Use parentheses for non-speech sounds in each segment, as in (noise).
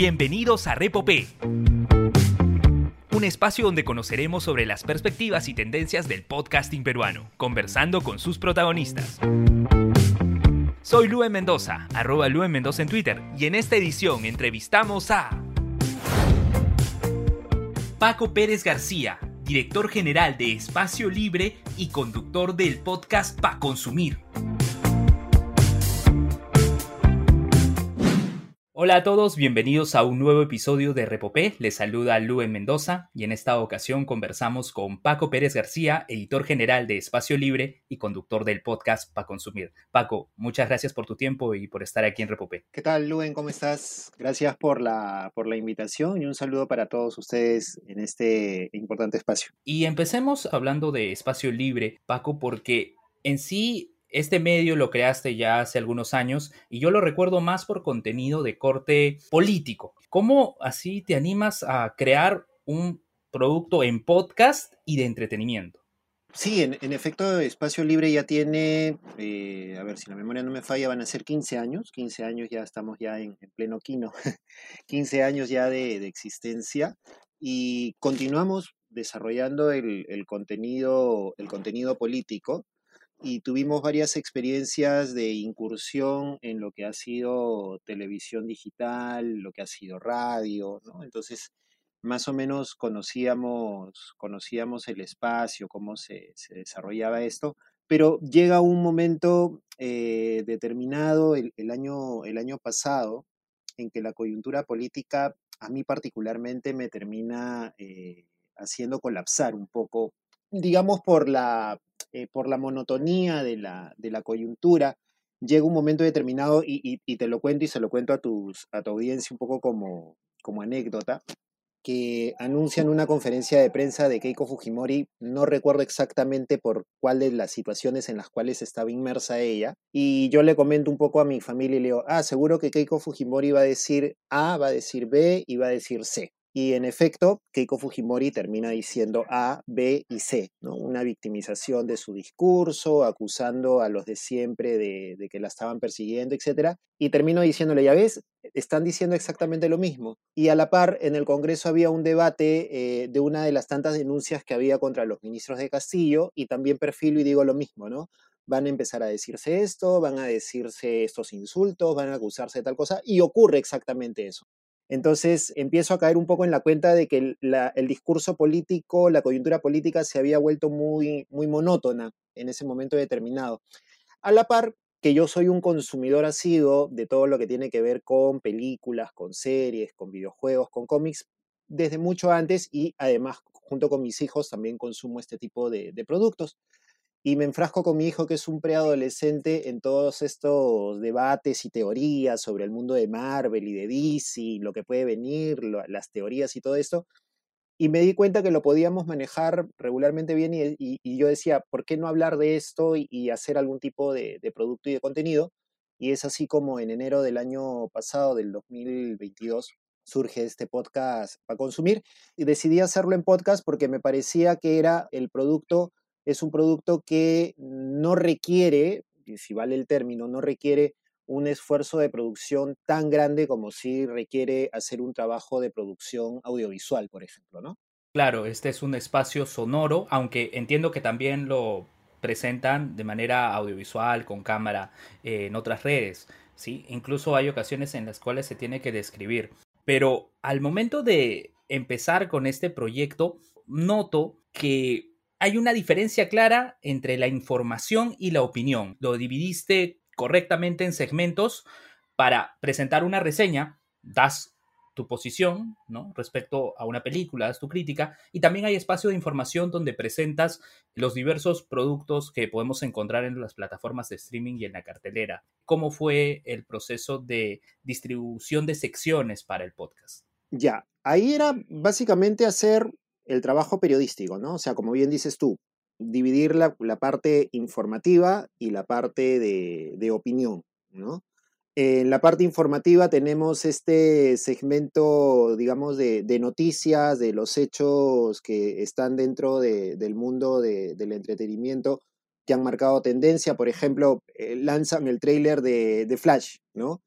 Bienvenidos a Repopé, un espacio donde conoceremos sobre las perspectivas y tendencias del podcasting peruano, conversando con sus protagonistas. Soy Lue Mendoza, arroba Lue Mendoza en Twitter, y en esta edición entrevistamos a Paco Pérez García, director general de Espacio Libre y conductor del podcast Pa Consumir. Hola a todos, bienvenidos a un nuevo episodio de Repopé. Les saluda Lue Mendoza y en esta ocasión conversamos con Paco Pérez García, editor general de Espacio Libre y conductor del podcast Pa Consumir. Paco, muchas gracias por tu tiempo y por estar aquí en Repopé. ¿Qué tal, Luen? ¿Cómo estás? Gracias por la, por la invitación y un saludo para todos ustedes en este importante espacio. Y empecemos hablando de Espacio Libre, Paco, porque en sí este medio lo creaste ya hace algunos años y yo lo recuerdo más por contenido de corte político. ¿Cómo así te animas a crear un producto en podcast y de entretenimiento? Sí, en, efecto, Espacio Libre ya tiene, eh, a ver si la memoria no me falla, van a ser 15 años, 15 años ya estamos ya en, pleno quino, (laughs) 15 años ya de, existencia y continuamos desarrollando el, el, contenido, el contenido político y tuvimos varias experiencias de incursión en lo que ha sido televisión digital, lo que ha sido radio. Entonces, más o menos conocíamos, conocíamos el espacio, cómo se, desarrollaba esto, pero llega un momento eh, determinado el, año, el año pasado en que la coyuntura política a mí particularmente me termina eh, haciendo colapsar un poco, digamos por la, eh, por la monotonía de la, de la, coyuntura, llega un momento determinado, y, te lo cuento y se lo cuento a, tus, a tu audiencia un poco como, como anécdota, que anuncian una conferencia de prensa de Keiko Fujimori, no recuerdo exactamente por cuál de las situaciones en las cuales estaba inmersa ella, y yo le comento un poco a mi familia y le digo, ah, seguro que Keiko Fujimori va a decir A, va a decir B y va a decir C. Y en efecto, Keiko Fujimori termina diciendo A, B y C. Una victimización de su discurso, acusando a los de siempre de, que la estaban persiguiendo, etc. Y termino diciéndole, ya ves, están diciendo exactamente lo mismo. Y a la par, en el Congreso había un debate eh, de una de las tantas denuncias que había contra los ministros de Castillo, y también perfilo y digo lo mismo, ¿no? Van a empezar a decirse esto, van a decirse estos insultos, van a acusarse de tal cosa, y ocurre exactamente eso. Entonces empiezo a caer un poco en la cuenta de que el, discurso político, la coyuntura política se había vuelto muy, muy monótona en ese momento determinado. A la par que yo soy un consumidor asiduo de todo lo que tiene que ver con películas, con series, con videojuegos, con cómics, desde mucho antes y además junto con mis hijos también consumo este tipo de productos y me enfrasco con mi hijo, que es un preadolescente, en todos estos debates y teorías sobre el mundo de Marvel y de DC, lo que puede venir, las teorías y todo esto. Y me di cuenta que lo podíamos manejar regularmente bien y, yo decía, ¿por qué no hablar de esto y, hacer algún tipo de, de, producto y de contenido? Y es así como en enero del año pasado, del 2022, surge este podcast para consumir y decidí hacerlo en podcast porque me parecía que era el producto es un producto que no requiere, si vale el término, no requiere un esfuerzo de producción tan grande como si requiere hacer un trabajo de producción audiovisual, por ejemplo, ¿no? Claro, este es un espacio sonoro, aunque entiendo que también lo presentan de manera audiovisual, con cámara, eh, en otras redes, ¿sí? Incluso hay ocasiones en las cuales se tiene que describir. Pero al momento de empezar con este proyecto, noto que hay una diferencia clara entre la información y la opinión. Lo dividiste correctamente en segmentos para presentar una reseña, das tu posición, ¿no? Respecto a una película, das tu crítica, y también hay espacio de información donde presentas los diversos productos que podemos encontrar en las plataformas de streaming y en la cartelera. ¿Cómo fue el proceso de distribución de secciones para el podcast? Ya, ahí era básicamente hacer el trabajo periodístico, ¿no? O sea, como bien dices tú, dividir la, parte informativa y la parte de, opinión. En la parte informativa tenemos este segmento, digamos, de, noticias, de los hechos que están dentro del mundo del entretenimiento que han marcado tendencia. Por ejemplo, eh, lanzan el tráiler de, Flash, ¿no?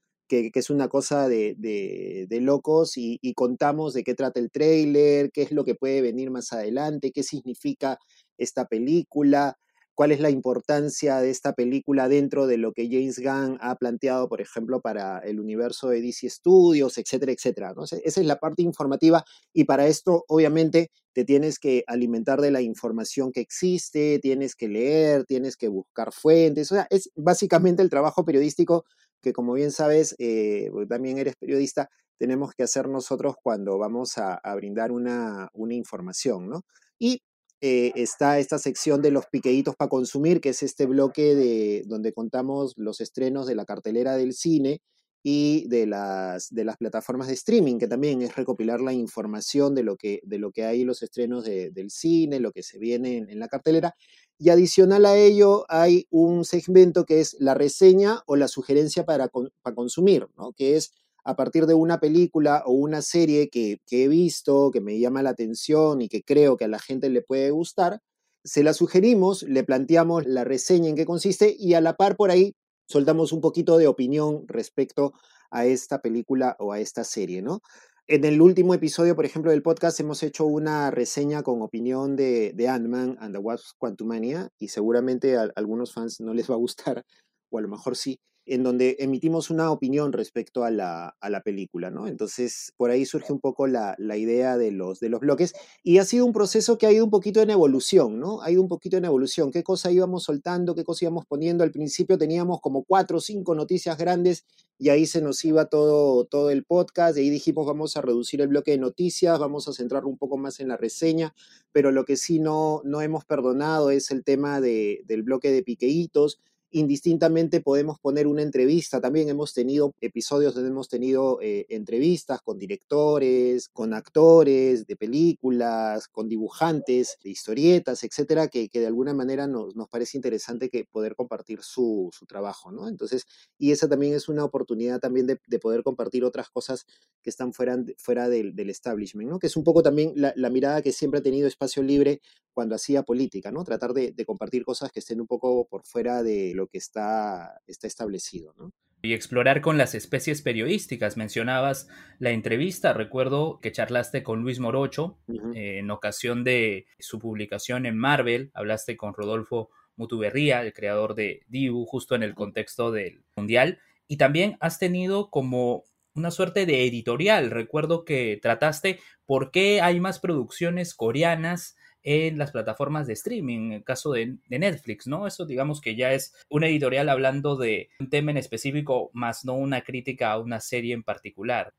Que, es una cosa de, de, locos y, contamos de qué trata el tráiler, qué es lo que puede venir más adelante, qué significa esta película, cuál es la importancia de esta película dentro de lo que James Gunn ha planteado, por ejemplo, para el universo de DC Studios, etcétera, etcétera. ¿no? Esa es la parte informativa y para esto, obviamente, te tienes que alimentar de la información que existe, tienes que leer, tienes que buscar fuentes. O sea, es básicamente el trabajo periodístico que, como bien sabes, eh, también eres periodista, tenemos que hacer nosotros cuando vamos a, brindar una, una información, ¿no? Y eh, está esta sección de los piqueitos para consumir, que es este bloque de, donde contamos los estrenos de la cartelera del cine y de las, de las plataformas de streaming, que también es recopilar la información de lo que, de lo que hay los estrenos del cine, lo que se viene en, la cartelera. Y adicional a ello hay un segmento que es la reseña o la sugerencia para, para consumir, ¿no? que es a partir de una película o una serie que, he visto, que me llama la atención y que creo que a la gente le puede gustar, se la sugerimos, le planteamos la reseña en qué consiste y a la par por ahí soltamos un poquito de opinión respecto a esta película o a esta serie, ¿no? En el último episodio, por ejemplo, del podcast hemos hecho una reseña con opinión de, de Ant-Man and the Wasp Quantumania y seguramente a algunos fans no les va a gustar, o a lo mejor sí, en donde emitimos una opinión respecto a la, a la película, ¿no? Entonces, por ahí surge un poco la, la, idea de los, de los bloques y ha sido un proceso que ha ido un poquito en evolución, ¿no? Ha ido un poquito en evolución. ¿Qué cosa íbamos soltando? ¿Qué cosa íbamos poniendo? Al principio teníamos como cuatro o cinco noticias grandes y ahí se nos iba todo, todo el podcast. De ahí dijimos, vamos a reducir el bloque de noticias, vamos a centrar un poco más en la reseña, pero lo que sí no, no hemos perdonado es el tema de, del bloque de piqueitos indistintamente podemos poner una entrevista. También hemos tenido episodios donde hemos tenido eh, entrevistas con directores, con actores de películas, con dibujantes de historietas, etcétera, que, de alguna manera nos, nos, parece interesante que poder compartir su, su, trabajo, ¿no? Entonces, y esa también es una oportunidad también de, de poder compartir otras cosas que están fuera, fuera del, del establishment, ¿no? Que es un poco también la, la, mirada que siempre ha tenido espacio libre cuando hacía política, ¿no? Tratar de, de compartir cosas que estén un poco por fuera de lo que está, está establecido. ¿no? Y explorar con las especies periodísticas. Mencionabas la entrevista, recuerdo que charlaste con Luis Morocho eh, en ocasión de su publicación en Marvel, hablaste con Rodolfo Mutuberría, el creador de Dibu, justo en el contexto del Mundial, y también has tenido como una suerte de editorial. Recuerdo que trataste por qué hay más producciones coreanas en las plataformas de streaming, en el caso de, Netflix, ¿no? Eso digamos que ya es una editorial hablando de un tema en específico, más no una crítica a una serie en particular.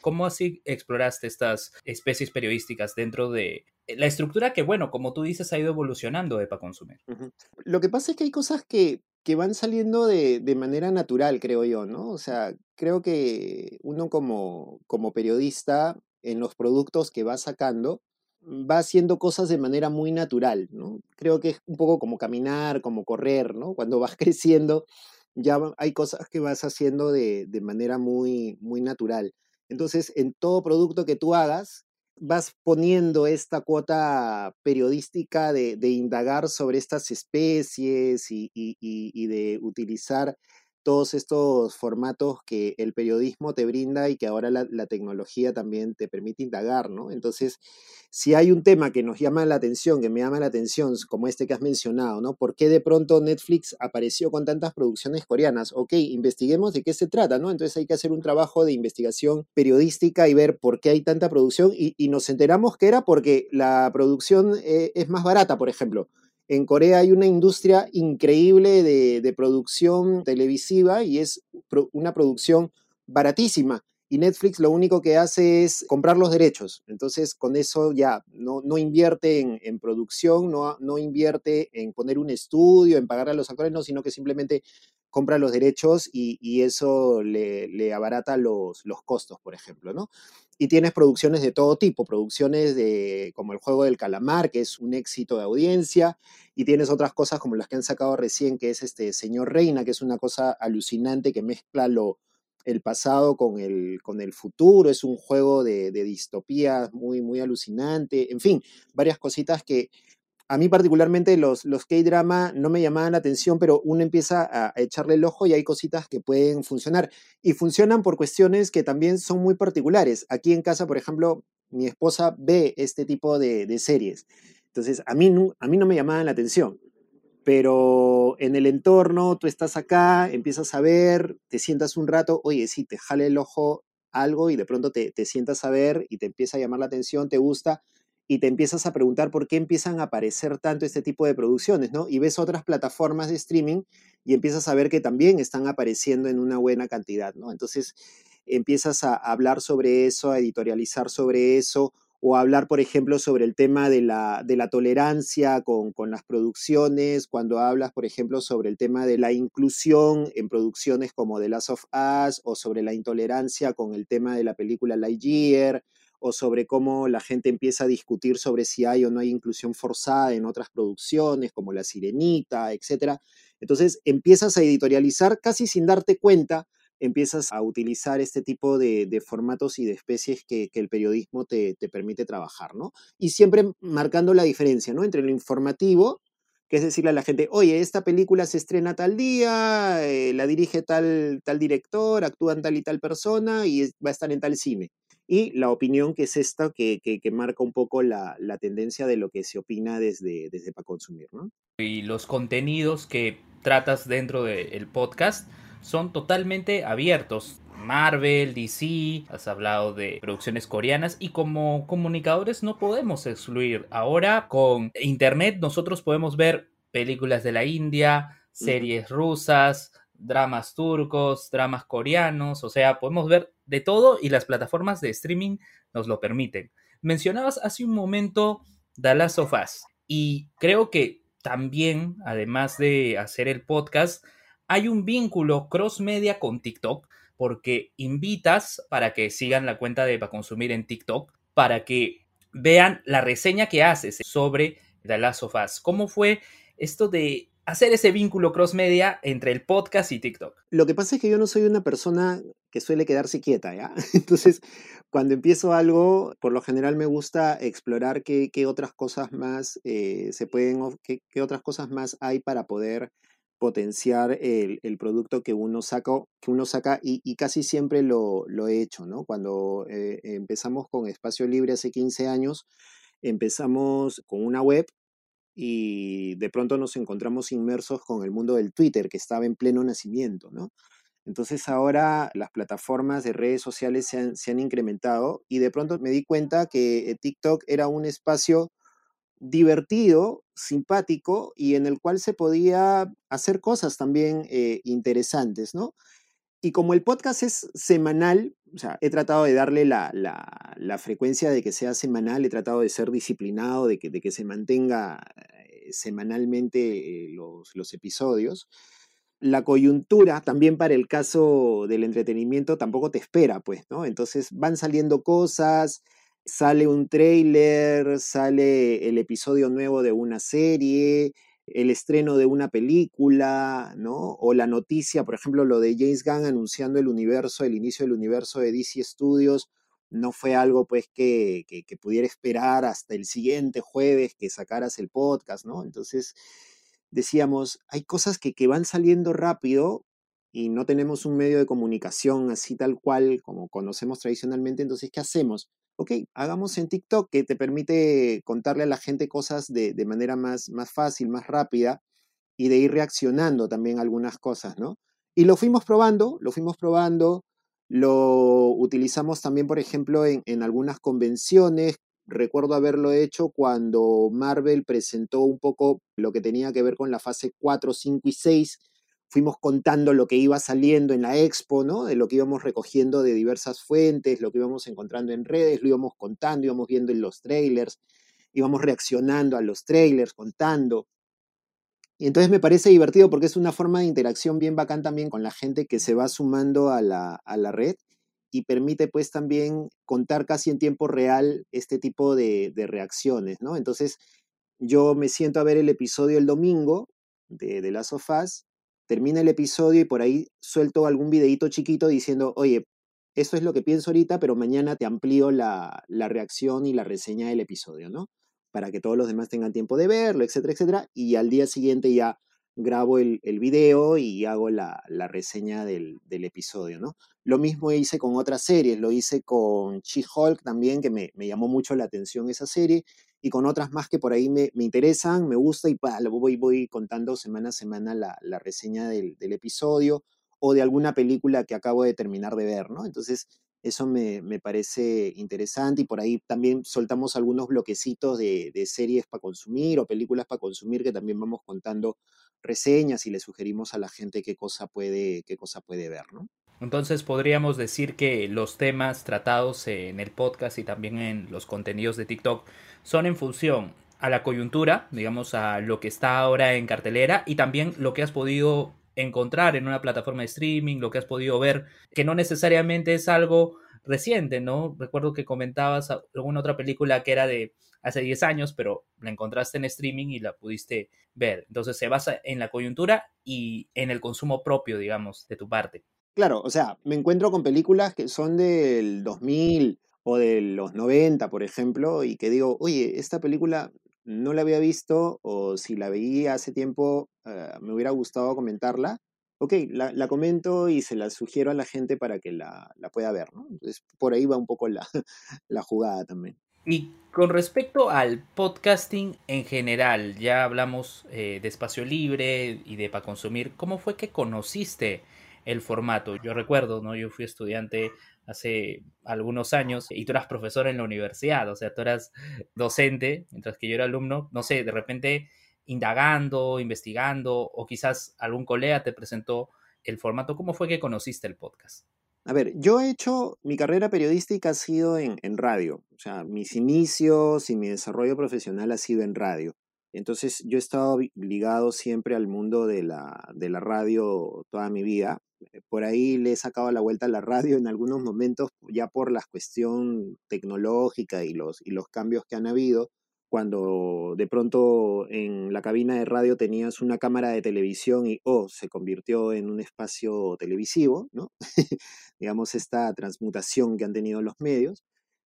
¿Cómo así exploraste estas especies periodísticas dentro de la estructura que, bueno, como tú dices, ha ido evolucionando de para consumir? Lo que pasa es que hay cosas que, que van saliendo de, de, manera natural, creo yo, ¿no? O sea, creo que uno como, como periodista en los productos que va sacando, va haciendo cosas de manera muy natural, ¿no? Creo que es un poco como caminar, como correr, ¿no? Cuando vas (laughs) creciendo, ya hay cosas que vas haciendo de, de manera muy, muy natural. Entonces, en todo producto que tú hagas, vas poniendo esta cuota periodística de, de indagar sobre estas especies y, y, y de utilizar todos estos formatos que el periodismo te brinda y que ahora la, tecnología también te permite indagar, ¿no? Entonces, si hay un tema que nos llama la atención, que me llama la atención, como este que has mencionado, ¿no? ¿Por qué de pronto Netflix apareció con tantas producciones coreanas? Ok, investiguemos de qué se trata, ¿no? Entonces hay que hacer un trabajo de investigación periodística y ver por qué hay tanta producción y, nos enteramos que era porque la producción eh, es más barata, por ejemplo. En Corea hay una industria increíble de, producción televisiva y es una producción baratísima. Y Netflix lo único que hace es comprar los derechos. Entonces, con eso ya no, no invierte en, producción, no, no, invierte en poner un estudio, en pagar a los actores, no, sino que simplemente compra los derechos y, eso le, le, abarata los, los costos, por ejemplo, ¿no? Y tienes producciones de todo tipo, producciones de, como el juego del calamar, que es un éxito de audiencia, y tienes otras cosas como las que han sacado recién, que es este Señor Reina, que es una cosa alucinante que mezcla lo, el pasado con el, con el futuro, es un juego de, de distopía muy, muy alucinante, en fin, varias cositas que a mí particularmente los, los K-drama no me llamaban la atención, pero uno empieza a, echarle el ojo y hay cositas que pueden funcionar. Y funcionan por cuestiones que también son muy particulares. Aquí en casa, por ejemplo, mi esposa ve este tipo de, series. Entonces, a mí, no, a mí no me llamaban la atención. Pero en el entorno, tú estás acá, empiezas a ver, te sientas un rato, oye, sí, te jale el ojo algo y de pronto te, te sientas a ver y te empieza a llamar la atención, te gusta y te empiezas a preguntar por qué empiezan a aparecer tanto este tipo de producciones, ¿no? Y ves otras plataformas de streaming y empiezas a ver que también están apareciendo en una buena cantidad, ¿no? Entonces empiezas a hablar sobre eso, a editorializar sobre eso, o a hablar, por ejemplo, sobre el tema de la, de la tolerancia con, con, las producciones, cuando hablas, por ejemplo, sobre el tema de la inclusión en producciones como The Last of Us, o sobre la intolerancia con el tema de la película Lightyear, o sobre cómo la gente empieza a discutir sobre si hay o no hay inclusión forzada en otras producciones, como La Sirenita, etc. Entonces empiezas a editorializar casi sin darte cuenta, empiezas a utilizar este tipo de, formatos y de especies que, el periodismo te, permite trabajar, ¿no? Y siempre marcando la diferencia, ¿no? Entre lo informativo, que es decirle a la gente, oye, esta película se estrena tal día, eh, la dirige tal, tal director, actúan tal y tal persona y va a estar en tal cine y la opinión que es esta que, que, marca un poco la, la, tendencia de lo que se opina desde, desde para consumir, ¿no? Y los contenidos que tratas dentro del podcast son totalmente abiertos. Marvel, DC, has hablado de producciones coreanas y como comunicadores no podemos excluir. Ahora con Internet nosotros podemos ver películas de la India, series rusas, dramas turcos, dramas coreanos, o sea, podemos ver de todo y las plataformas de streaming nos lo permiten. Mencionabas hace un momento Dallas of Us y creo que también, además de hacer el podcast, hay un vínculo cross media con TikTok porque invitas para que sigan la cuenta de para consumir en TikTok para que vean la reseña que haces sobre The Last of Us. ¿Cómo fue esto de hacer ese vínculo cross media entre el podcast y TikTok? Lo que pasa es que yo no soy una persona que suele quedarse quieta, ¿ya? (laughs) Entonces, cuando empiezo algo, por lo general me gusta explorar qué, otras cosas más eh, se pueden, qué, qué, otras cosas más hay para poder potenciar el, producto que uno saca, que uno saca y, casi siempre lo, he hecho, ¿no? Cuando eh, empezamos con Espacio Libre hace 15 años, empezamos con una web y de pronto nos encontramos inmersos con el mundo del Twitter, que estaba en pleno nacimiento, ¿no? Entonces ahora las plataformas de redes sociales se han, incrementado y de pronto me di cuenta que eh, TikTok era un espacio divertido, simpático y en el cual se podía hacer cosas también eh, interesantes, ¿no? Y como el podcast es semanal, o sea, he tratado de darle la, frecuencia de que sea semanal, he tratado de ser disciplinado, de que, se mantenga eh, semanalmente los episodios. La coyuntura, también para el caso del entretenimiento, tampoco te espera, pues, ¿no? Entonces van saliendo cosas, sale un trailer, sale el episodio nuevo de una serie, el estreno de una película, ¿no? O la noticia, por ejemplo, lo de James Gunn anunciando el universo, el inicio del universo de DC Studios, no fue algo pues que, que, pudiera esperar hasta el siguiente jueves que sacaras el podcast, ¿no? Entonces decíamos, hay cosas que, que van saliendo rápido y no tenemos un medio de comunicación así tal cual como conocemos tradicionalmente, entonces, ¿qué hacemos? ok, hagamos en TikTok que te permite contarle a la gente cosas de, manera más, más fácil, más rápida y de ir reaccionando también a algunas cosas, ¿no? Y lo fuimos probando, lo fuimos probando, lo utilizamos también, por ejemplo, en, en algunas convenciones. Recuerdo haberlo hecho cuando Marvel presentó un poco lo que tenía que ver con la fase 4, 5 y 6 fuimos contando lo que iba saliendo en la expo, ¿no? De lo que íbamos recogiendo de diversas fuentes, lo que íbamos encontrando en redes, lo íbamos contando, íbamos viendo en los trailers, íbamos reaccionando a los trailers, contando. Y entonces me parece divertido porque es una forma de interacción bien bacán también con la gente que se va sumando a la, a la red y permite pues también contar casi en tiempo real este tipo de, reacciones, ¿no? Entonces yo me siento a ver el episodio el domingo de, de Last of Us termina el episodio y por ahí suelto algún videito chiquito diciendo, oye, esto es lo que pienso ahorita, pero mañana te amplío la, reacción y la reseña del episodio, ¿no? para que todos los demás tengan tiempo de verlo, etcétera, etcétera. Y al día siguiente ya grabo el, el video y hago la, la reseña del, del, episodio, ¿no? Lo mismo hice con otras series, lo hice con She-Hulk también, que me, me, llamó mucho la atención esa serie, y con otras más que por ahí me, me interesan, me gusta, y bah, voy, voy contando semana a semana la, la reseña del, del, episodio o de alguna película que acabo de terminar de ver, ¿no? Entonces, eso me, me parece interesante y por ahí también soltamos algunos bloquecitos de, de series para consumir o películas para consumir que también vamos contando reseñas y le sugerimos a la gente qué cosa puede, qué cosa puede ver, ¿no? Entonces podríamos decir que los temas tratados en el podcast y también en los contenidos de TikTok son en función a la coyuntura, digamos, a lo que está ahora en cartelera y también lo que has podido encontrar en una plataforma de streaming, lo que has podido ver, que no necesariamente es algo reciente, ¿no? Recuerdo que comentabas alguna otra película que era de hace 10 años, pero la encontraste en streaming y la pudiste ver. Entonces se basa en la coyuntura y en el consumo propio, digamos, de tu parte. Claro, o sea, me encuentro con películas que son del 2000 o de los 90, por ejemplo, y que digo, oye, esta película no la había visto o si la veía hace tiempo uh, me hubiera gustado comentarla. Ok, la, la, comento y se la sugiero a la gente para que la, la pueda ver, ¿no? Entonces, por ahí va un poco la, (laughs) la jugada también. Y con respecto al podcasting en general, ya hablamos eh, de espacio libre y de para consumir. ¿Cómo fue que conociste el formato? Yo recuerdo, ¿no? Yo fui estudiante hace algunos años y tú eras profesor en la universidad, o sea, tú eras docente, mientras que yo era alumno, no sé, de repente indagando, investigando, o quizás algún colega te presentó el formato. ¿Cómo fue que conociste el podcast? A ver, yo he hecho, mi carrera periodística ha sido en, en, radio, o sea, mis inicios y mi desarrollo profesional ha sido en radio. Entonces, yo he estado ligado siempre al mundo de la, de la radio toda mi vida. Por ahí le he sacado la vuelta a la radio en algunos momentos, ya por la cuestión tecnológica y los, y los cambios que han habido cuando de pronto en la cabina de radio tenías una cámara de televisión y, oh, se convirtió en un espacio televisivo, ¿no? (laughs) digamos, esta transmutación que han tenido los medios.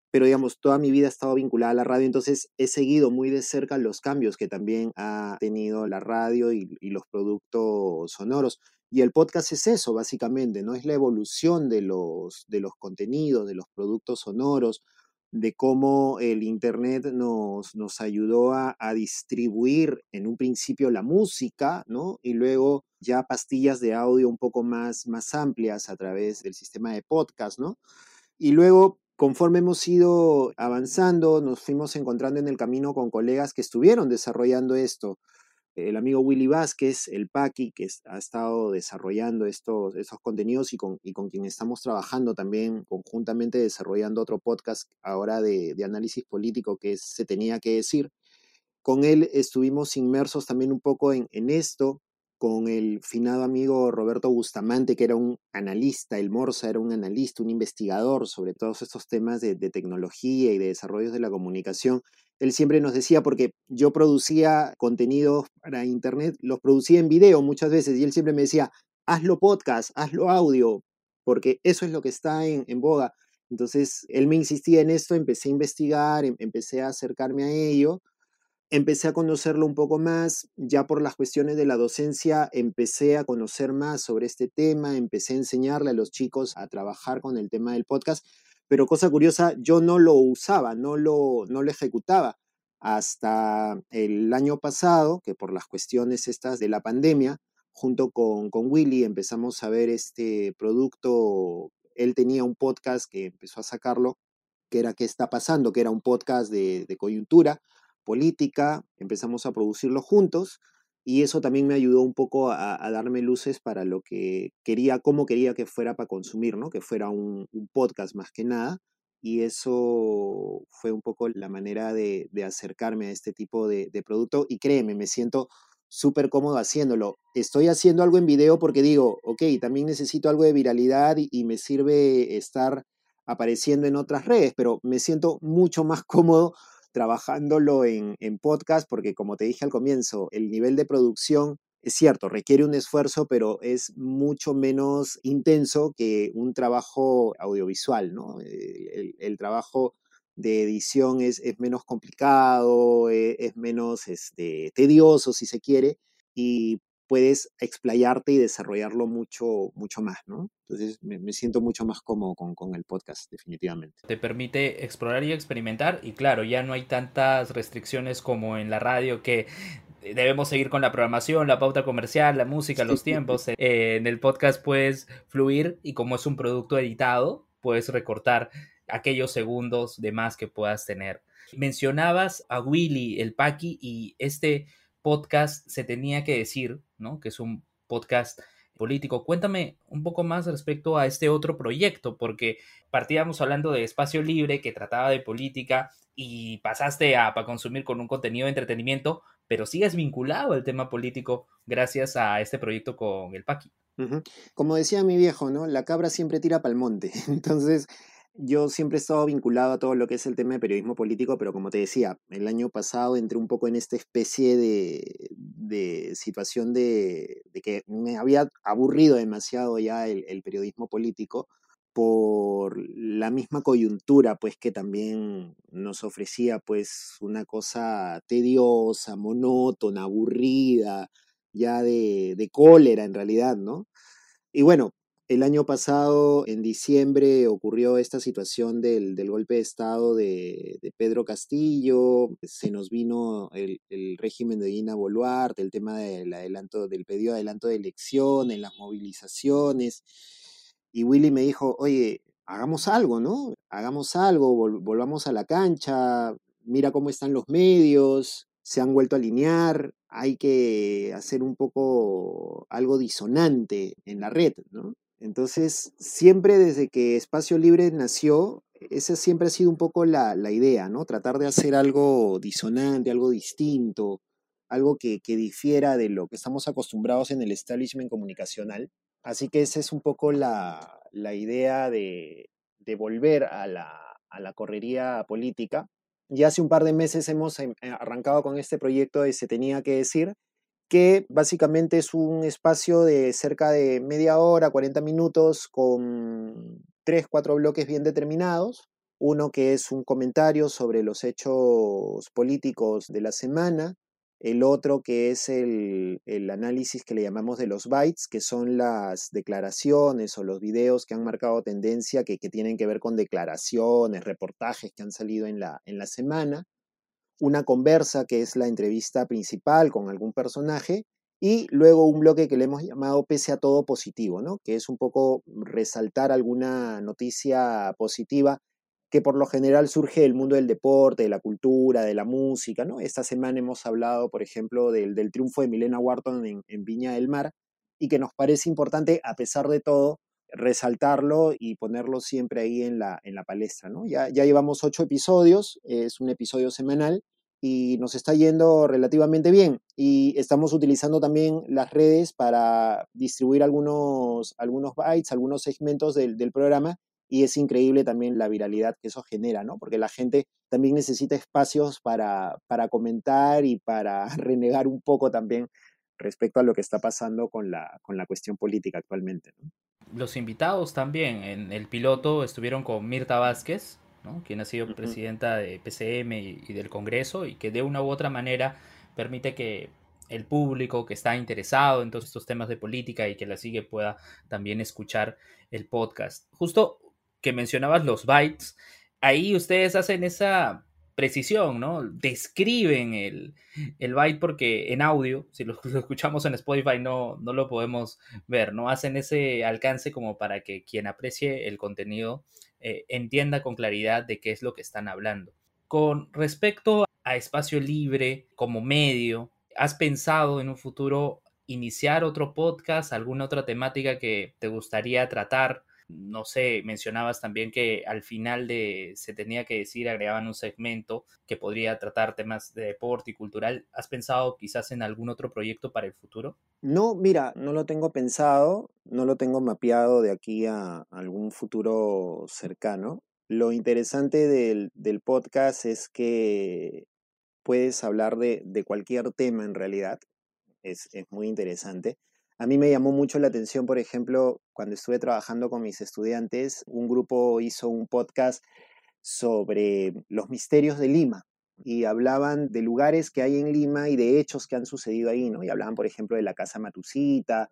Pero, digamos, toda mi vida ha estado vinculada a la radio, entonces he seguido muy de cerca los cambios que también ha tenido la radio y, y los productos sonoros. Y el podcast es eso, básicamente, ¿no? Es la evolución de los, de los contenidos, de los productos sonoros, de cómo el Internet nos, nos ayudó a, a, distribuir en un principio la música, ¿no? Y luego ya pastillas de audio un poco más, más amplias a través del sistema de podcast, ¿no? Y luego, conforme hemos ido avanzando, nos fuimos encontrando en el camino con colegas que estuvieron desarrollando esto el amigo Willy Vázquez, el Paqui, que ha estado desarrollando estos, estos contenidos y con, y con quien estamos trabajando también conjuntamente desarrollando otro podcast ahora de, de análisis político que se tenía que decir. Con él estuvimos inmersos también un poco en esto, con el finado amigo Roberto Bustamante, que era un analista, el Morsa era un analista, un investigador sobre todos estos temas de, tecnología y de desarrollos de la comunicación él siempre nos decía, porque yo producía contenidos para internet, los producía en video muchas veces, y él siempre me decía, hazlo podcast, hazlo audio, porque eso es lo que está en, en boga. Entonces, él me insistía en esto, empecé a investigar, em, empecé a acercarme a ello, empecé a conocerlo un poco más, ya por las cuestiones de la docencia, empecé a conocer más sobre este tema, empecé a enseñarle a los chicos a trabajar con el tema del podcast pero cosa curiosa, yo no lo usaba, no lo, no lo ejecutaba hasta el año pasado, que por las cuestiones estas de la pandemia, junto con, con Willy empezamos a ver este producto, él tenía un podcast que empezó a sacarlo, que era ¿Qué está pasando? que era un podcast de, de coyuntura política, empezamos a producirlo juntos y eso también me ayudó un poco a, darme luces para lo que quería, cómo quería que fuera para consumir, ¿no? Que fuera un, podcast más que nada. Y eso fue un poco la manera de, acercarme a este tipo de, producto. Y créeme, me siento súper cómodo haciéndolo. Estoy haciendo algo en video porque digo, ok, también necesito algo de viralidad y me sirve estar apareciendo en otras redes, pero me siento mucho más (laughs) cómodo trabajándolo en, en podcast, porque como te dije al comienzo, el nivel de producción es cierto, requiere un esfuerzo, pero es mucho menos intenso que un trabajo audiovisual, ¿no? Eh, el, trabajo de edición es, menos complicado, e, es, menos este, tedioso, si se quiere, y puedes explayarte y desarrollarlo mucho, mucho más, ¿no? Entonces me, siento mucho más cómodo con, con, el podcast, definitivamente. Te permite explorar y experimentar y claro, ya no hay tantas restricciones como en la radio que debemos seguir con la programación, la pauta comercial, la música, los (laughs) tiempos. Eh, en el podcast puedes fluir y como es un producto editado, puedes recortar aquellos segundos de más que puedas tener. Mencionabas a Willy, el Paki, y este podcast se tenía que decir, ¿no? Que es un podcast político. Cuéntame un poco más respecto a este otro proyecto, porque partíamos hablando de espacio libre que trataba de política y pasaste a, a consumir con un contenido de entretenimiento, pero sigues vinculado al tema político gracias a este proyecto con el Paqui. Como decía mi viejo, ¿no? La cabra siempre tira para el monte. (laughs) Entonces, yo siempre he estado vinculado a todo lo que es el tema de periodismo político, pero como te decía, el año pasado entré un poco en esta especie de, situación de, que me había aburrido demasiado ya el periodismo político por la misma coyuntura, pues que también nos ofrecía pues una cosa tediosa, monótona, aburrida, ya de, de cólera en realidad, ¿no? Y bueno, el año pasado, en diciembre, ocurrió esta situación del, del golpe de Estado de, Pedro Castillo, se nos vino el, el, régimen de Dina Boluarte, el tema del adelanto, del pedido de adelanto de elecciones, las movilizaciones, y Willy me dijo, oye, hagamos algo, ¿no? Hagamos algo, volvamos a la cancha, mira cómo están los medios, se han vuelto a alinear, hay que hacer un poco algo disonante en la red, ¿no? Entonces, siempre desde que Espacio Libre nació, esa siempre ha sido un poco la, idea, ¿no? Tratar de hacer algo disonante, algo distinto, algo que, que difiera de lo que estamos acostumbrados en el establishment comunicacional Así que esa es un poco la, idea de, volver a la, correría política. Ya hace un par de meses hemos em, eh, arrancado con este proyecto de Se tenía que decir, que básicamente es un espacio de cerca de media hora, 40 minutos, con tres, cuatro bloques bien determinados. Uno que es un comentario sobre los hechos políticos de la semana, el otro que es el, análisis que le llamamos de los bytes, que son las declaraciones o los videos que han marcado tendencia que, tienen que ver con declaraciones, reportajes que han salido en la, en la semana. Una conversa que es la entrevista principal con algún personaje y luego un bloque que le hemos llamado pese a todo positivo, ¿no? que es un poco resaltar alguna noticia positiva que por lo general surge del mundo del deporte, de la cultura, de la música, ¿no? Esta semana hemos hablado, por ejemplo, del, triunfo de Milena Wharton en, Viña del Mar y que nos parece importante, a pesar de todo, resaltarlo y ponerlo siempre ahí en la, en la palestra, ¿no? Ya, ya llevamos ocho episodios, es un episodio semanal y nos está yendo relativamente bien. Y estamos utilizando también las redes para distribuir algunos, algunos bytes, algunos segmentos del, del programa y es increíble también la viralidad que eso genera, ¿no? Porque la gente también necesita espacios para, para comentar y para (laughs) renegar un poco también respecto a lo que está pasando con la, con la cuestión política actualmente. ¿no? Los invitados también en el piloto estuvieron con Mirta Vázquez, ¿no? quien ha sido presidenta de PCM y, y, del Congreso y que de una u otra manera permite que el público que está interesado en todos estos temas de política y que la sigue pueda también escuchar el podcast. Justo que mencionabas los bytes, ahí ustedes hacen esa precisión, ¿no? Describen el, el byte porque en audio, si (laughs) lo, escuchamos en Spotify no, no lo podemos ver, ¿no? Hacen ese alcance como para que quien aprecie el contenido eh, entienda con claridad de qué es lo que están hablando. Con respecto a espacio libre como medio, ¿has pensado en un futuro iniciar otro podcast, alguna otra temática que te gustaría tratar? No sé, mencionabas también que al final de se tenía que decir, agregaban un segmento que podría tratar temas de deporte y cultural. ¿Has pensado quizás en algún otro proyecto para el futuro? No, mira, no lo tengo pensado, no lo tengo mapeado de aquí a algún futuro cercano. Lo interesante del, podcast es que puedes hablar de, cualquier tema en realidad. Es, es muy interesante. A mí me llamó mucho la atención, por ejemplo, cuando estuve trabajando con mis estudiantes, un grupo hizo un podcast sobre los misterios de Lima y hablaban de lugares que hay en Lima y de hechos que han sucedido ahí, ¿no? Y hablaban, por ejemplo, de la Casa Matusita,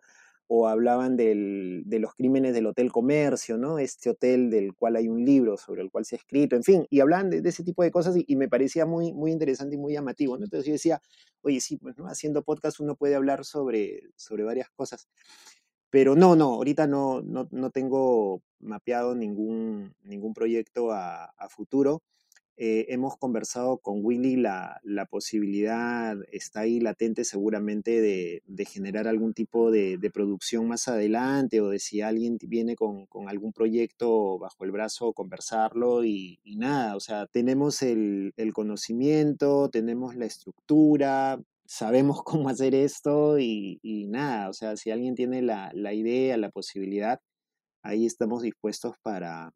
o hablaban de los crímenes del Hotel Comercio, ¿no? Este hotel del cual hay un libro sobre el cual se ha escrito, en fin, y hablaban de, ese tipo de cosas y, me parecía muy, muy interesante y muy llamativo. Entonces yo decía, oye, sí, pues, ¿no? Haciendo podcast uno puede hablar sobre, sobre varias cosas. Pero no, no, ahorita no, no, no tengo mapeado ningún, ningún proyecto a futuro. Eh, hemos conversado con Willy, la, la, posibilidad está ahí latente seguramente de, de generar algún tipo de, de, producción más adelante o de si alguien viene con, con algún proyecto bajo el brazo, conversarlo y, y nada, o sea, tenemos el, el, conocimiento, tenemos la estructura, sabemos (laughs) cómo hacer esto y, y nada, o sea, si alguien tiene la, la idea, la posibilidad, ahí estamos dispuestos para,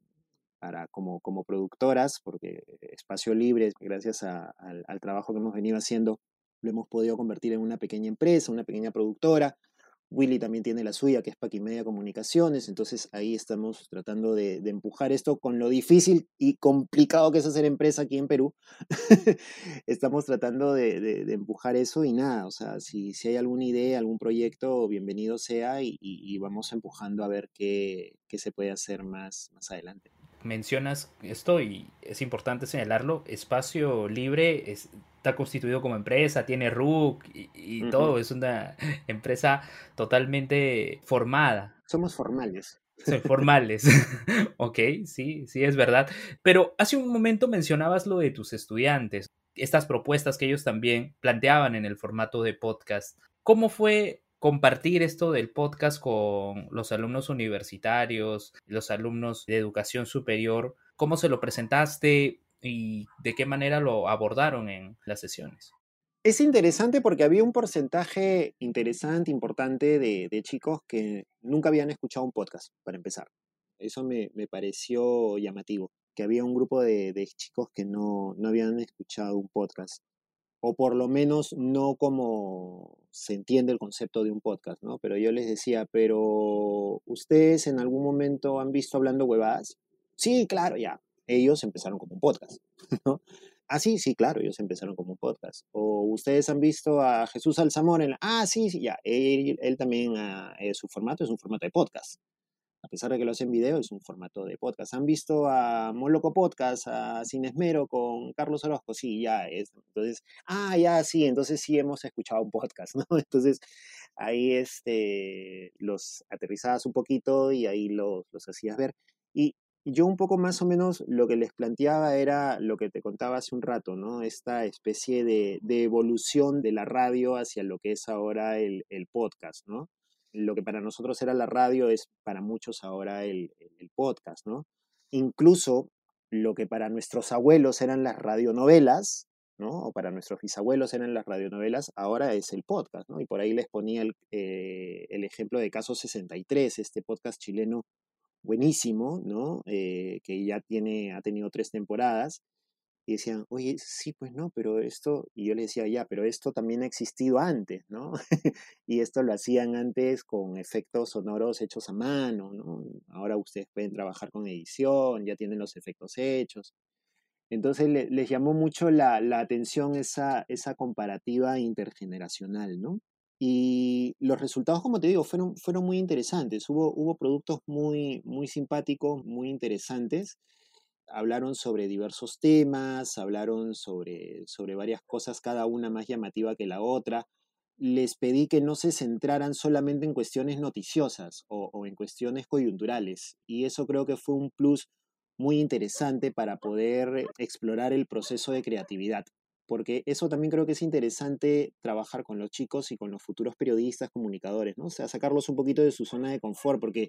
para, como, como productoras, porque Espacio Libre, gracias al trabajo que hemos venido haciendo, lo hemos podido convertir en una pequeña empresa, una pequeña productora. Willy también tiene la suya, que es Paquimedia Comunicaciones, entonces ahí estamos tratando de, empujar esto con lo difícil y complicado que es hacer empresa aquí en Perú. (laughs) estamos tratando de, empujar eso y nada, o sea, si, si hay alguna idea, algún proyecto, bienvenido sea y, y, vamos empujando a ver qué, qué se puede hacer más, más adelante mencionas esto y es importante señalarlo, Espacio Libre está constituido como empresa, tiene RUC y, todo, es una (laughs) empresa totalmente formada. Somos formales. Son (laughs) formales. (laughs) ok, sí, sí, es verdad. Pero hace un momento mencionabas lo de tus estudiantes, estas propuestas que ellos también planteaban en el formato de podcast. ¿Cómo fue compartir esto del podcast con los alumnos universitarios, los alumnos de educación superior. ¿Cómo se lo presentaste y de qué manera lo abordaron en las sesiones? Es interesante porque había un porcentaje interesante, importante de, chicos que nunca habían escuchado un podcast, para empezar. Eso me, pareció llamativo, que había un grupo de, chicos que no, no habían escuchado un podcast o por lo menos no como se entiende el concepto de un podcast, ¿no? Pero yo les decía, pero ¿ustedes en algún momento han visto hablando huevadas? Sí, claro, ya. Ellos empezaron como un podcast, (laughs) ¿no? Ah, sí, sí, claro, ellos empezaron como un podcast. O ustedes han visto a Jesús Alzamón en Ah, sí, sí, ya. Él, también, ah, su formato es un formato de podcast a pesar de que lo hacen video, es un formato de podcast. ¿Han visto a Moloco Podcast, a Sin Esmero con Carlos Orozco? Sí, ya es. Entonces, ah, ya, sí, entonces sí hemos escuchado un podcast, (laughs) ¿no? Entonces, ahí este, los aterrizabas un poquito y ahí los, los hacías ver. Y yo un poco más o menos lo que les planteaba era lo que te contaba hace un rato, ¿no? Esta especie de, de evolución de la radio hacia lo que es ahora el, el podcast, ¿no? Lo que para nosotros era la radio es para muchos ahora el, podcast, ¿no? Incluso lo que para nuestros abuelos eran las radionovelas, ¿no? O para nuestros bisabuelos eran las radionovelas, ahora es el podcast, ¿no? Y por ahí les ponía el, eh, el ejemplo de Caso 63, este podcast chileno buenísimo, ¿no? Eh, que ya tiene, ha tenido tres temporadas y decían, oye, sí, pues no, pero esto, y yo le decía, ya, pero esto también ha existido antes, ¿no? (laughs) y esto lo hacían antes con efectos sonoros hechos a mano, ¿no? Ahora ustedes pueden trabajar con edición, ya tienen los efectos hechos. Entonces les llamó mucho la, la, atención esa, esa comparativa intergeneracional, ¿no? Y los resultados, como te digo, fueron, fueron muy interesantes. Hubo, hubo productos muy, muy simpáticos, muy interesantes hablaron sobre diversos temas, hablaron sobre, sobre varias cosas, cada una más llamativa que la otra. Les pedí que no se centraran solamente en cuestiones noticiosas o, o en cuestiones coyunturales. Y eso creo que fue un plus muy interesante para poder explorar el proceso de creatividad porque eso también creo que es interesante trabajar con los chicos y con los futuros periodistas, comunicadores, ¿no? O sea, sacarlos un poquito de su zona de confort, porque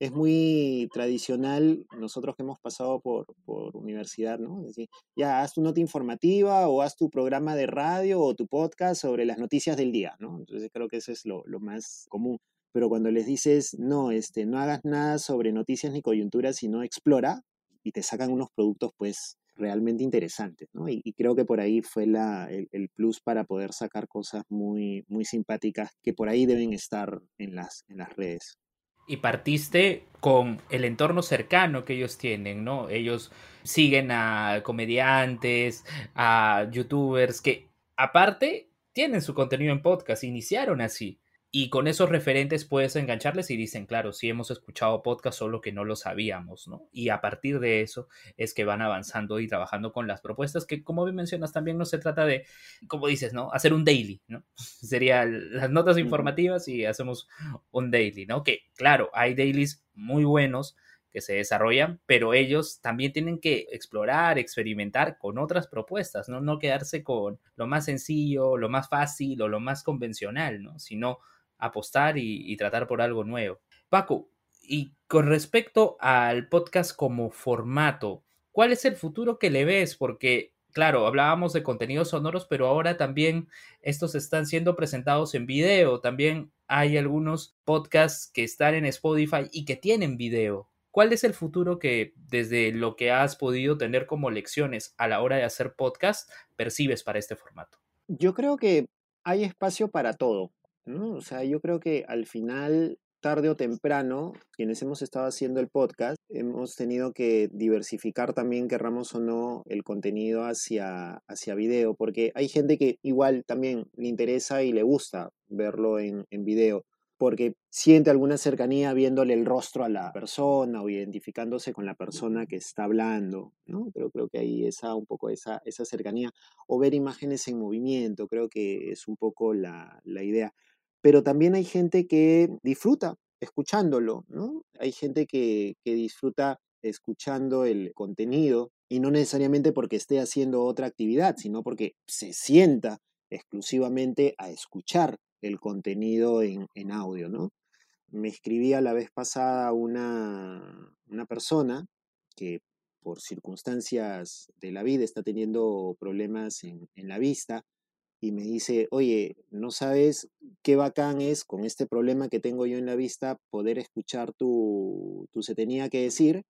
es muy tradicional, nosotros que hemos pasado por, por universidad, ¿no? decir, ya, haz tu nota informativa o haz tu programa de radio o tu podcast sobre las noticias del día, ¿no? Entonces creo que eso es lo, lo más común. Pero cuando les dices, no, este, no hagas nada sobre noticias ni coyunturas, sino explora, y te sacan unos productos, pues, realmente interesantes, ¿no? Y, creo que por ahí fue la, el, plus para poder sacar cosas muy, muy simpáticas que por ahí deben estar en las, en las redes. y partiste con el entorno cercano que ellos tienen, ¿no? Ellos siguen a comediantes, a youtubers que aparte tienen su contenido en podcast, iniciaron así. Y con esos referentes puedes engancharles y dicen, claro, sí hemos escuchado podcast, solo que no lo sabíamos, ¿no? Y a partir de eso es que van avanzando y trabajando con las propuestas, que como bien mencionas, también no se trata de, como dices, ¿no? Hacer un daily, ¿no? (laughs) Sería las notas informativas y hacemos un daily, ¿no? Que claro, hay dailies muy buenos que se desarrollan, pero ellos también tienen que explorar, experimentar con otras propuestas, ¿no? No quedarse con lo más sencillo, lo más fácil o lo más convencional, ¿no? Sino apostar y, tratar por algo nuevo. Paco, y con respecto al podcast como formato, ¿cuál es el futuro que le ves? Porque, claro, hablábamos de contenidos sonoros, pero ahora también estos están siendo presentados en video. También hay algunos podcasts que están en Spotify y que tienen video. ¿Cuál es el futuro que desde lo que has podido tener como lecciones a la hora de hacer podcast percibes para este formato? Yo creo que hay espacio para todo. ¿No? O sea, yo creo que al final, tarde o temprano, quienes hemos estado haciendo el podcast, hemos tenido que diversificar también, querramos o no, el contenido hacia, hacia video, porque hay gente que igual también le interesa y le gusta verlo en, en video porque siente alguna cercanía viéndole el rostro a la persona o identificándose con la persona que está hablando, ¿no? Pero creo que ahí está un poco esa, esa cercanía. O ver imágenes en movimiento, creo que es un poco la, la idea pero también hay gente que disfruta escuchándolo, ¿no? Hay gente que, disfruta escuchando el contenido y no necesariamente porque esté haciendo otra actividad, sino porque se sienta exclusivamente a escuchar el contenido en, audio, ¿no? Me escribía la vez pasada una, una persona que por circunstancias de la vida está teniendo problemas en, en la vista y me dice, oye, no sabes qué bacán es con este problema que tengo yo en la vista poder escuchar tu, tu se tenía que decir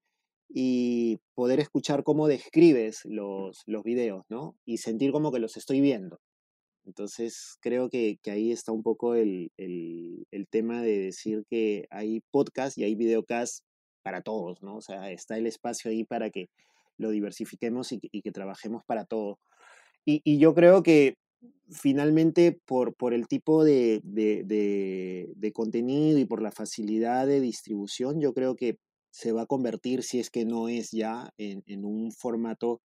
y poder escuchar cómo describes los, los videos, ¿no? Y sentir como que los estoy viendo. Entonces creo que, que ahí está un poco el, el, el, tema de decir que hay podcast y hay videocast para todos, ¿no? O sea, está el espacio ahí para que lo diversifiquemos y, y que trabajemos para todo. Y, y, yo creo que finalmente por, por el tipo de, de, contenido y por la facilidad de distribución, yo creo que se va a convertir, si es que no es ya, en, en un formato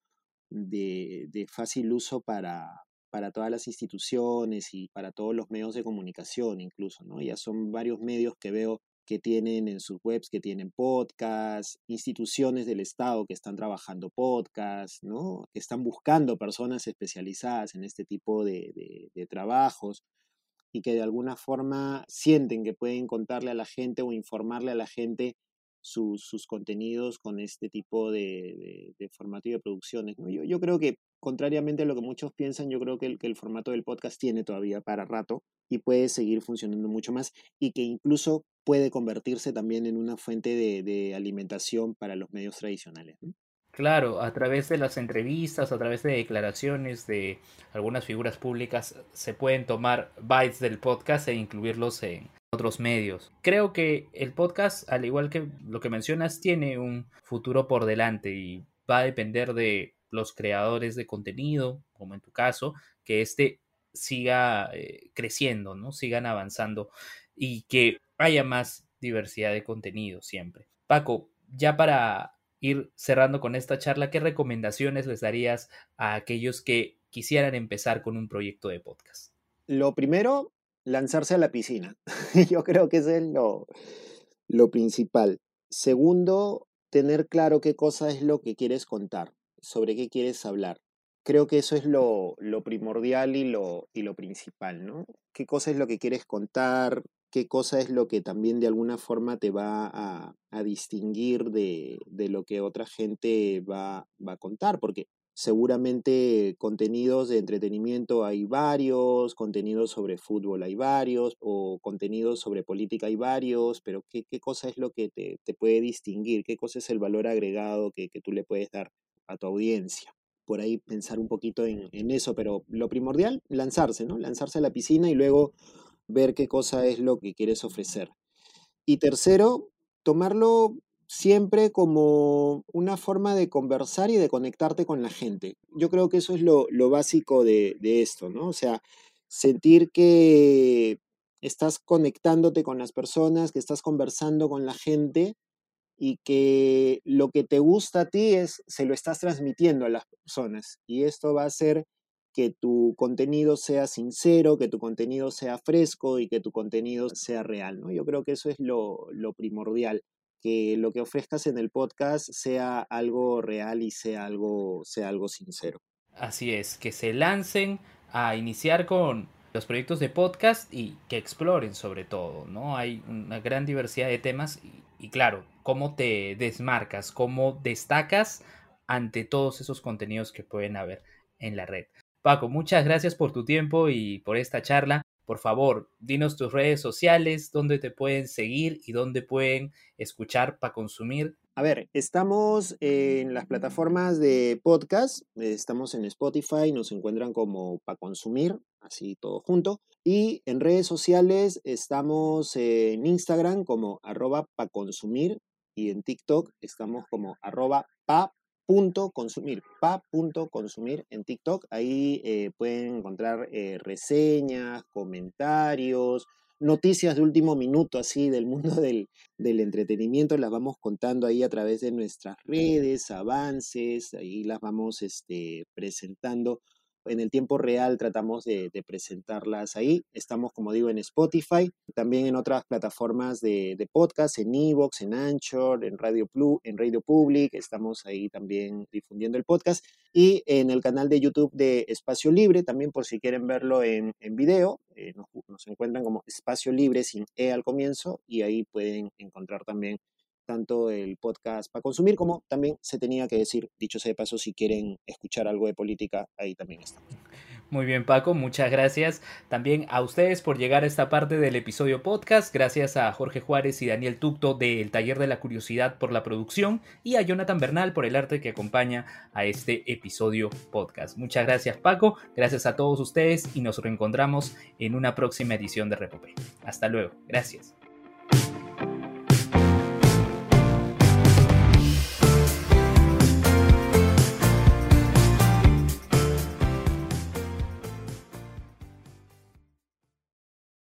de, fácil uso para, para todas las instituciones y para todos los medios de comunicación incluso, ¿no? Ya son varios medios que veo que tienen en sus webs, que tienen podcasts, instituciones del Estado que están trabajando podcasts, ¿no? que están buscando personas especializadas en este tipo de, trabajos y que de alguna forma sienten que pueden contarle a la gente o informarle a la gente sus contenidos con este tipo de, y de producciones. Yo, creo que, contrariamente a lo que muchos piensan, yo creo que el, que el formato del podcast tiene todavía para rato y puede seguir funcionando mucho más y que incluso puede convertirse también en una fuente de, alimentación para los medios tradicionales. Claro, a través de las entrevistas, a través de declaraciones de algunas figuras públicas, se pueden tomar bytes del podcast e incluirlos en otros medios. Creo que el podcast, al igual que lo que mencionas, tiene un futuro por delante y va a depender de los creadores de contenido, como en tu caso, que este siga eh, creciendo, ¿no? Sigan avanzando y que haya más diversidad de contenido siempre. Paco, ya para ir cerrando con esta charla, ¿qué recomendaciones les darías a aquellos que quisieran empezar con un proyecto de podcast? Lo primero, lanzarse a la piscina. (laughs) Yo creo que es lo, lo principal. Segundo, tener claro qué cosa es lo que quieres contar, sobre qué quieres hablar. Creo que eso es lo, lo primordial y lo, y lo principal, ¿no? ¿Qué cosa es lo que quieres contar? qué cosa es lo que también de alguna forma te va a, distinguir de, lo que otra gente va, a contar, porque seguramente contenidos de entretenimiento hay varios, contenidos sobre fútbol hay varios, o contenidos sobre política hay varios, pero ¿qué, cosa es lo que te, puede distinguir? ¿Qué cosa es el valor agregado que, tú le puedes dar a tu audiencia? Por ahí pensar un poquito en, eso, pero lo primordial, lanzarse, ¿no? Lanzarse a la piscina y luego ver qué cosa es lo que quieres ofrecer. Y tercero, tomarlo siempre como una forma de conversar y de conectarte con la gente. Yo creo que eso es lo, básico de, de, esto, ¿no? O sea, sentir que estás conectándote con las personas, que estás conversando con la gente y que lo que te gusta a ti es, se lo estás transmitiendo a las personas. Y esto va a hacer que tu contenido sea sincero, que tu contenido sea fresco y que tu contenido sea real, ¿no? Yo creo que eso es lo, lo primordial, que lo que ofrezcas en el podcast sea algo real y sea algo, sea algo sincero. Así es, que se lancen a iniciar con los proyectos de podcast y que exploren sobre todo, ¿no? Hay una gran diversidad de temas y, claro, cómo te desmarcas, cómo destacas ante todos esos contenidos que pueden haber en la red. Paco, muchas gracias por tu tiempo y por esta charla. Por favor, dinos tus redes sociales, dónde te pueden seguir y dónde pueden escuchar para consumir a ver, estamos en las plataformas de podcast, estamos en Spotify, nos encuentran como para consumir, así todo junto. Y en redes sociales estamos en Instagram como arroba pa consumir y en TikTok estamos como arroba pa consumir en TikTok. Ahí eh, pueden encontrar eh, reseñas, comentarios, noticias de último minuto así del mundo (laughs) del, del, entretenimiento, las vamos contando ahí a través de nuestras redes, avances, ahí las vamos este, presentando en el tiempo real tratamos de, presentarlas ahí. Estamos, como digo, en Spotify, también en otras plataformas de, podcast, en Evox, en Anchor, en Radio, en Radio Public. Estamos ahí también difundiendo el podcast. Y en el canal de YouTube de Espacio Libre, también por si quieren verlo en, en video, eh, nos, nos encuentran como Espacio Libre sin E al comienzo y ahí pueden encontrar también tanto el podcast para consumir como también se tenía que decir, dicho sea de paso, si quieren escuchar algo de política, ahí también está. Muy bien Paco, muchas gracias también a ustedes por llegar a esta parte del episodio podcast, gracias a Jorge Juárez y Daniel Tucto del Taller de la Curiosidad por la producción y a Jonathan Bernal por el arte que acompaña a este episodio podcast. Muchas gracias Paco, gracias a todos ustedes y nos reencontramos en una próxima edición de Repope. Hasta luego, gracias.